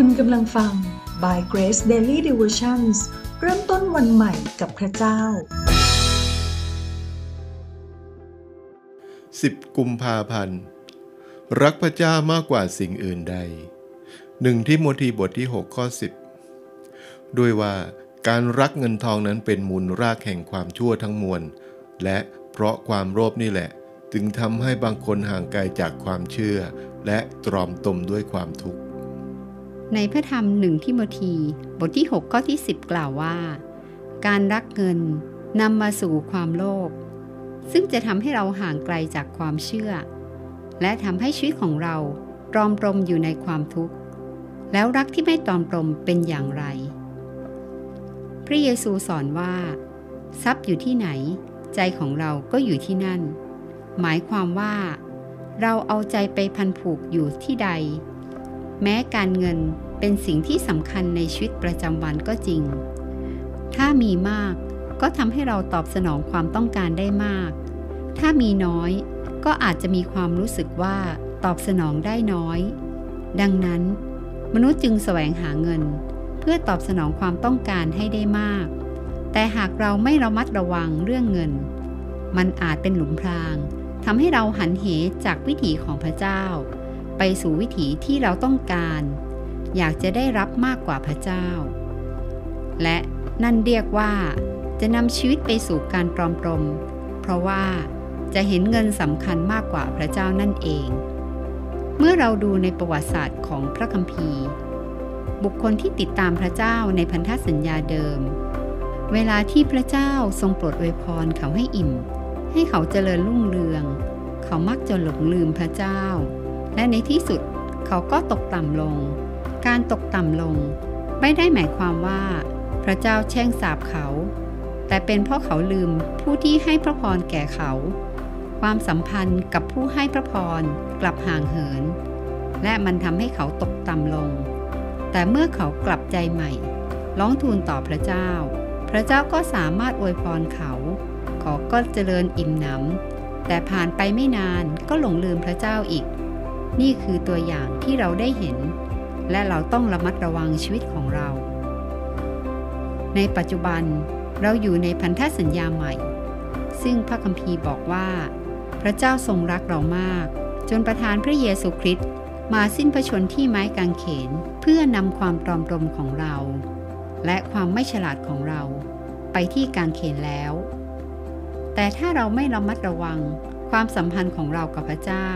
คุณกำลังฟัง By Grace Daily Devotions เริ่มต้นวันใหม่กับพระเจ้า 10 กุมภาพันธ์ รักพระเจ้ามากกว่าสิ่งอื่นใดหนึ่งที่โมทีบทที่ 6 ข้อ 10 ด้วยว่าการรักเงินทองนั้นเป็นมูลรากแห่งความชั่วทั้งมวล และเพราะความโลภนี่แหละ จึงทำให้บางคนห่างไกลจากความเชื่อ และตรอมตมด้วยความทุกข์ ในพระธรรมหนึ่งทิโมธีบทที่ 6 ข้อที่ 10 กล่าวว่า การรักเงินนำมาสู่ความโลภซึ่งจะทำให้เราห่างไกลจากความเชื่อ และทำให้ชีวิตของเราตรอมตรมอยู่ในความทุกข์ แล้วรักที่ไม่ตรอมตรมเป็นอย่างไร พระเยซูสอนว่า ทรัพย์อยู่ที่ไหน ใจของเราก็อยู่ที่นั่น หมายความว่า เราเอาใจไปพันผูกอยู่ที่ใด แม้การเงินเป็นสิ่งที่สำคัญในชีวิตประจำวันก็จริง ถ้ามีมากก็ทำให้เราตอบสนองความต้องการได้มาก ถ้ามีน้อยก็อาจจะมีความรู้สึกว่าตอบสนองได้น้อย ดังนั้น มนุษย์จึงแสวงหาเงิน เพื่อตอบสนองความต้องการให้ได้มาก แต่หากเราไม่ระมัดระวังเรื่องเงิน มันอาจเป็นหลุมพรางทำให้เราหันเหจากวิถีของพระเจ้า ไปสู่วิถีที่เราต้องการ อยากจะได้รับมากกว่าพระเจ้า และนั่นเรียกว่า จะนำชีวิตไปสู่การปลอมปลมเพราะว่าจะเห็นเงินสำคัญมากกว่าพระเจ้านั่นเอง เมื่อเราดูในประวัติศาสตร์ของพระคัมภีร์ บุคคลที่ติดตามพระเจ้าในพันธสัญญาเดิม เวลาที่พระเจ้าทรงโปรดอวยพรเขาให้อิ่ม ให้เขาเจริญรุ่งเรือง เขามักจะหลงลืมพระเจ้า และในที่สุดเขาก็ตกต่ำลง การตกต่ำลง ไม่ได้หมายความว่า พระเจ้าแช่งสาบเขา แต่เป็นเพราะเขาลืมผู้ที่ให้พระพรแก่เขา ความสัมพันธ์กับผู้ให้พระพรกลับห่างเหิน และมันทำให้เขาตกต่ำลง แต่เมื่อเขากลับใจใหม่ ร้องทูลต่อพระเจ้า พระเจ้าก็สามารถอวยพรเขา เขาก็เจริญอิ่มหนำแต่ผ่านไปไม่นานก็หลงลืมพระเจ้าอีก นี่คือตัวอย่างที่เราได้เห็น และเราต้องระมัดระวังชีวิตของเรา ในปัจจุบันเราอยู่ในพันธสัญญาใหม่ ซึ่งพระคัมภีร์บอกว่า พระเจ้าทรงรักเรามาก จนประทานพระเยซูคริสต์มาสิ้นพระชนที่ไม้กางเขนเพื่อนำความตรอมตรมของเรา และความไม่ฉลาดของเราไปที่กางเขนแล้ว แต่ถ้าเราไม่ระมัดระวังความสัมพันธ์ของเรากับพระเจ้า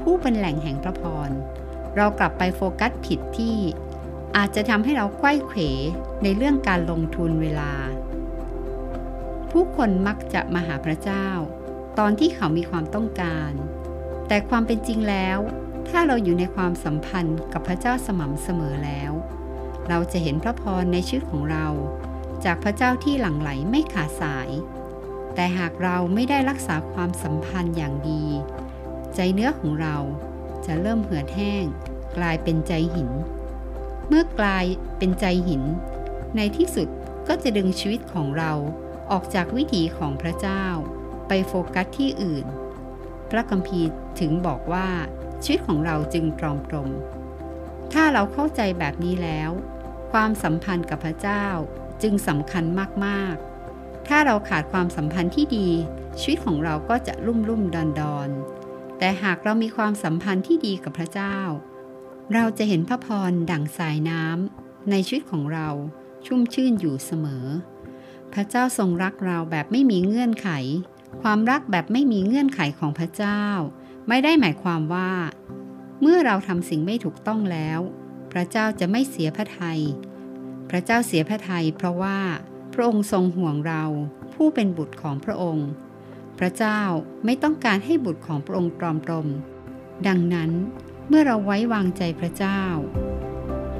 ผู้เป็นแหล่งแห่งพระพร เรากลับไปโฟกัสผิดที่ อาจจะทำให้เราไขว้เขวในเรื่องการลงทุนเวลา ผู้คนมักจะมาหาพระเจ้า ตอนที่เขามีความต้องการ แต่ความเป็นจริงแล้ว ถ้าเราอยู่ในความสัมพันธ์กับพระเจ้าสม่ำเสมอแล้ว เราจะเห็นพระพรในชีวิตของเรา จากพระเจ้าที่หลั่งไหลไม่ขาดสาย แต่หากเราไม่ได้รักษาความสัมพันธ์อย่างดี ใจเนื้อของเราจะเริ่มเหือดแห้ง กลายเป็นใจหิน เมื่อกลายเป็นใจหิน ในที่สุดก็จะดึงชีวิตของเราออกจากวิถีของพระเจ้า ไปโฟกัสที่อื่น พระคัมภีร์ถึงบอกว่าชีวิตของเราจึงตรอมตรม ถ้าเราเข้าใจแบบนี้แล้ว ความสัมพันธ์กับพระเจ้าจึงสำคัญมากๆ ถ้าเราขาดความสัมพันธ์ที่ดี ชีวิตของเราก็จะลุ่มลุ่มดอนดอน แต่หากเรามีความสัมพันธ์ที่ดีกับพระเจ้า เราจะเห็นพระพรดั่งสายน้ำในชีวิตของเราชุ่มชื่นอยู่เสมอ พระเจ้าทรงรักเราแบบไม่มีเงื่อนไข ความรักแบบไม่มีเงื่อนไขของพระเจ้า ไม่ได้หมายความว่า เมื่อเราทำสิ่งไม่ถูกต้องแล้ว พระเจ้าจะไม่เสียพระทยัย พระเจ้าเสียพระทัยเพราะว่า พระองค์ทรงห่วงเราผู้เป็นบุตรของพระองค์ พระเจ้าไม่ต้องการให้บุตรของพระองค์ปลอมตรมดังนั้นเมื่อเราไว้วางใจพระเจ้า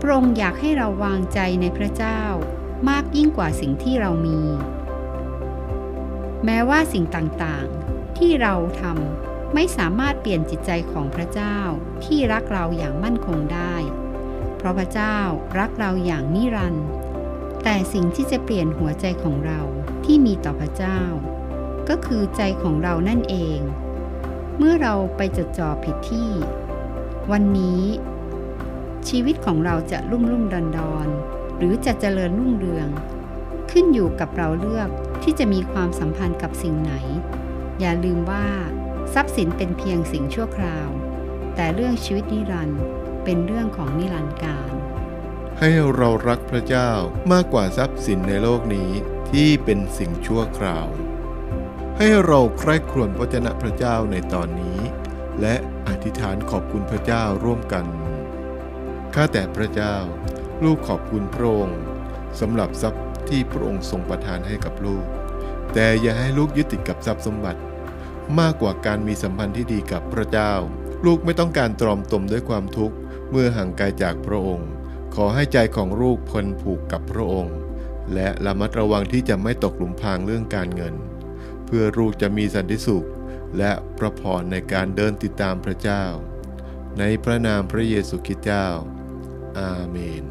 พระองค์อยากให้เราวางใจในพระเจ้ามากยิ่งกว่าสิ่งที่เรามี แม้ว่าสิ่งต่างๆ ที่เราทำไม่สามารถเปลี่ยนจิตใจของพระเจ้าที่รักเราอย่างมั่นคงได้ เพราะพระเจ้ารักเราอย่างนิรันดร์แต่สิ่งที่จะเปลี่ยนหัวใจของเราที่มีต่อพระเจ้า ก็คือใจของเรานั่นเอง เมื่อเราไปจดจ่อผิดที่ วันนี้ ชีวิตของเราจะรุ่มรุ่มดอนดอนหรือจะเจริญรุ่งเรือง ขึ้นอยู่กับเราเลือกที่จะมีความสัมพันธ์กับสิ่งไหน อย่าลืมว่า ทรัพย์สินเป็นเพียงสิ่งชั่วคราว แต่เรื่องชีวิตนิรันดร์เป็นเรื่องของนิรันดร์การ ให้เรารักพระเจ้ามากกว่าทรัพย์สินในโลกนี้ที่เป็นสิ่งชั่วคราว ให้เราใคร่ครวญพระเจ้าพระเจ้าในตอนนี้ และอธิษฐานขอบคุณพระเจ้าร่วมกัน ข้าแต่พระเจ้า ลูกขอบคุณพระองค์สำหรับทรัพย์ที่พระองค์ทรงประทานให้กับลูก แต่อย่าให้ลูกยึดติดกับทรัพย์สมบัติ มากกว่าการมีสัมพันธ์ที่ดีกับพระเจ้า ลูกไม่ต้องการตรอมตมด้วยความทุกข์เมื่อห่างไกลจากพระองค์ ขอให้ใจของลูกพลผูกกับพระองค์ และระมัดระวังที่จะไม่ตกหลุมพรางเรื่องการเงิน พื่อลูกจะมีสันติสุข และพระพรในการเดินติดตามพระเจ้า ในพระนามพระเยซูคริสต์เจ้า อาเมน